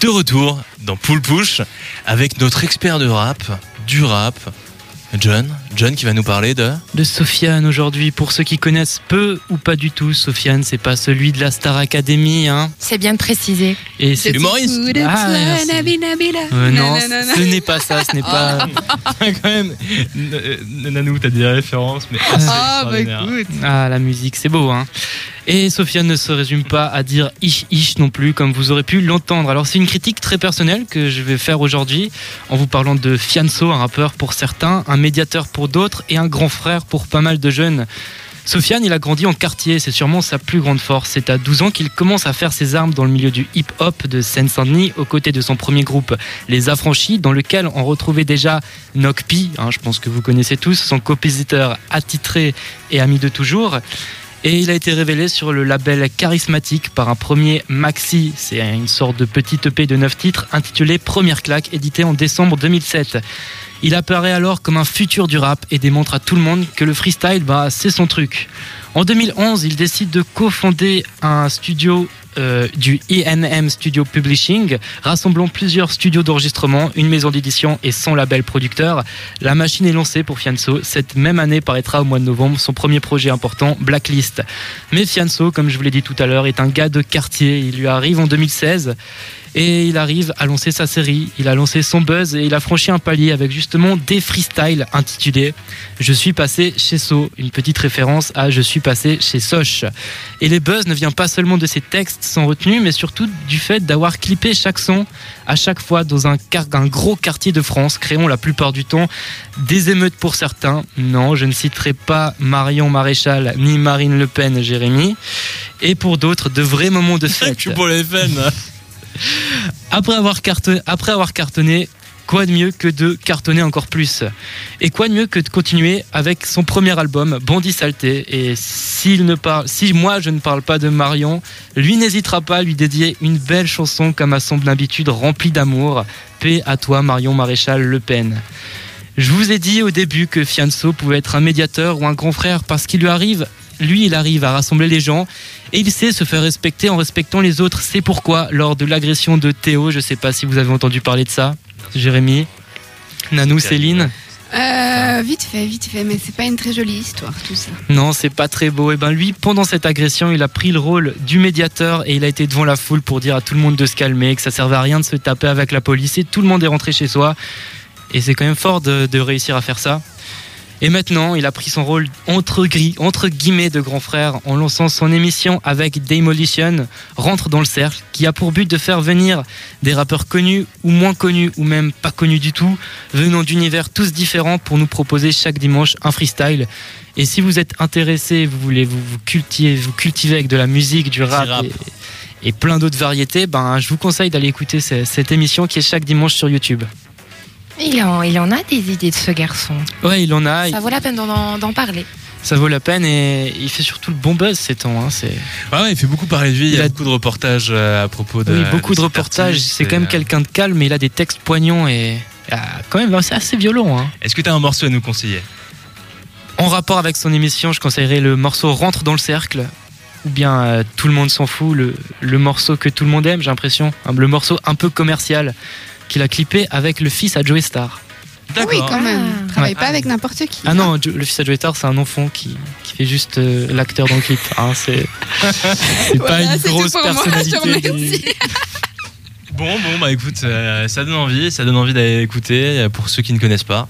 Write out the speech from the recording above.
de retour dans Pool Push avec notre expert de rap, du rap, John. John qui va nous parler de. De Sofiane aujourd'hui. Pour ceux qui connaissent peu ou pas du tout, Sofiane, c'est pas celui de la Star Academy. Hein. C'est bien de préciser. Et c'est l'humoriste. Ah. Euh, non, ce n'est pas ça, ce n'est pas. Quand même, Nanou, t'as des références, mais. assez Ah, bah écoute. Ah, la musique, c'est beau, hein. Et Sofiane ne se résume pas à dire ich ich non plus, comme vous aurez pu l'entendre. Alors, c'est une critique très personnelle que je vais faire aujourd'hui en vous parlant de Fianso, un rappeur pour certains, un médiateur pour d'autres et un grand frère pour pas mal de jeunes. Sofiane, il a grandi en quartier, c'est sûrement sa plus grande force. C'est à 12 ans qu'il commence à faire ses armes dans le milieu du hip-hop de Seine-Saint-Denis, aux côtés de son premier groupe, Les Affranchis, dans lequel on retrouvait déjà Nokpi, hein, je pense que vous connaissez tous, son compositeur attitré et ami de toujours. Et il a été révélé sur le label Charismatique par un premier maxi, c'est une sorte de petit EP de 9 titres intitulé Première claque, édité en décembre 2007. Il apparaît alors comme un futur du rap et démontre à tout le monde que le freestyle, bah, c'est son truc. En 2011, il décide de cofonder un studio euh, du INM Studio Publishing, rassemblant plusieurs studios d'enregistrement, une maison d'édition et son label producteur. La machine est lancée pour Fianso. Cette même année paraîtra au mois de novembre son premier projet important, Blacklist. Mais Fianso, comme je vous l'ai dit tout à l'heure, est un gars de quartier. Il lui arrive en 2016 et il arrive à lancer sa série. Il a lancé son buzz et il a franchi un palier avec justement des freestyles intitulés Je suis passé chez So, une petite référence à Je suis passé chez Soch. Et les buzz ne vient pas seulement de ses textes sans retenue, mais surtout du fait d'avoir clippé chaque son à chaque fois dans un, un gros quartier de France, créant la plupart du temps des émeutes pour certains. Non, je ne citerai pas Marion Maréchal ni Marine Le Pen, Jérémy. Et pour d'autres, de vrais moments de fête. pour les fans. Après avoir, cartonné, quoi de mieux que de cartonner encore plus? Et quoi de mieux que de continuer avec son premier album, Bandit Saleté? Et si moi je ne parle pas de Marion, lui n'hésitera pas à lui dédier une belle chanson comme à son habitude remplie d'amour. Paix à toi Marion Maréchal Le Pen. Je vous ai dit au début que Fianso pouvait être un médiateur ou un grand frère parce qu'il lui arrive, lui il arrive à rassembler les gens et il sait se faire respecter en respectant les autres. C'est pourquoi lors de l'agression de Théo, je ne sais pas si vous avez entendu parler de ça, Jérémy, Nanou. Céline. Euh, vite fait, vite fait, mais c'est pas une très jolie histoire tout ça. Non, c'est pas très beau. Et ben lui, pendant cette agression, il a pris le rôle du médiateur et il a été devant la foule pour dire à tout le monde de se calmer, que ça servait à rien de se taper avec la police et tout le monde est rentré chez soi. Et c'est quand même fort de, de réussir à faire ça. Et maintenant, il a pris son rôle entre, gris, entre guillemets de grand frère en lançant son émission avec Demolition, Rentre dans le cercle, qui a pour but de faire venir des rappeurs connus ou moins connus ou même pas connus du tout, venant d'univers tous différents pour nous proposer chaque dimanche un freestyle. Et si vous êtes intéressé, vous voulez vous, vous cultiver, vous cultiver avec de la musique, du rap, rap. Et, et plein d'autres variétés, ben je vous conseille d'aller écouter ce- cette émission qui est chaque dimanche sur YouTube. Il en, il en a des idées de ce garçon. Ouais, il en a, il- Ça vaut la peine d'en d'en parler. ça vaut la peine et il fait surtout le bon buzz ces temps. Hein, c'est Ouais, ouais, il fait beaucoup parler de lui. Il y Il a a- beaucoup de reportages euh, à propos de. oui, beaucoup de reportages. C'est quand même et, euh, quelqu'un de calme, mais il a des textes poignants et ah, quand même c'est assez violent. Hein. Est-ce que tu as un morceau à nous conseiller? En rapport avec son émission, je conseillerais le morceau Rentre dans le cercle. Ou bien euh, Tout le monde s'en fout, le, le morceau que tout le monde aime, j'ai l'impression. Hein, Le morceau un peu commercial qu'il a clippé avec le fils à Joey Star. Oui, quand même. Ah. Travaille Ouais. pas avec n'importe qui. Ah non, le fils à Joey Star, c'est un enfant qui, qui fait juste euh, l'acteur dans le clip. Hein, c'est pas une grosse pour personnalité. du- Bon, bon, bah écoute, euh, ça donne envie, ça donne envie d'aller écouter euh, pour ceux qui ne connaissent pas.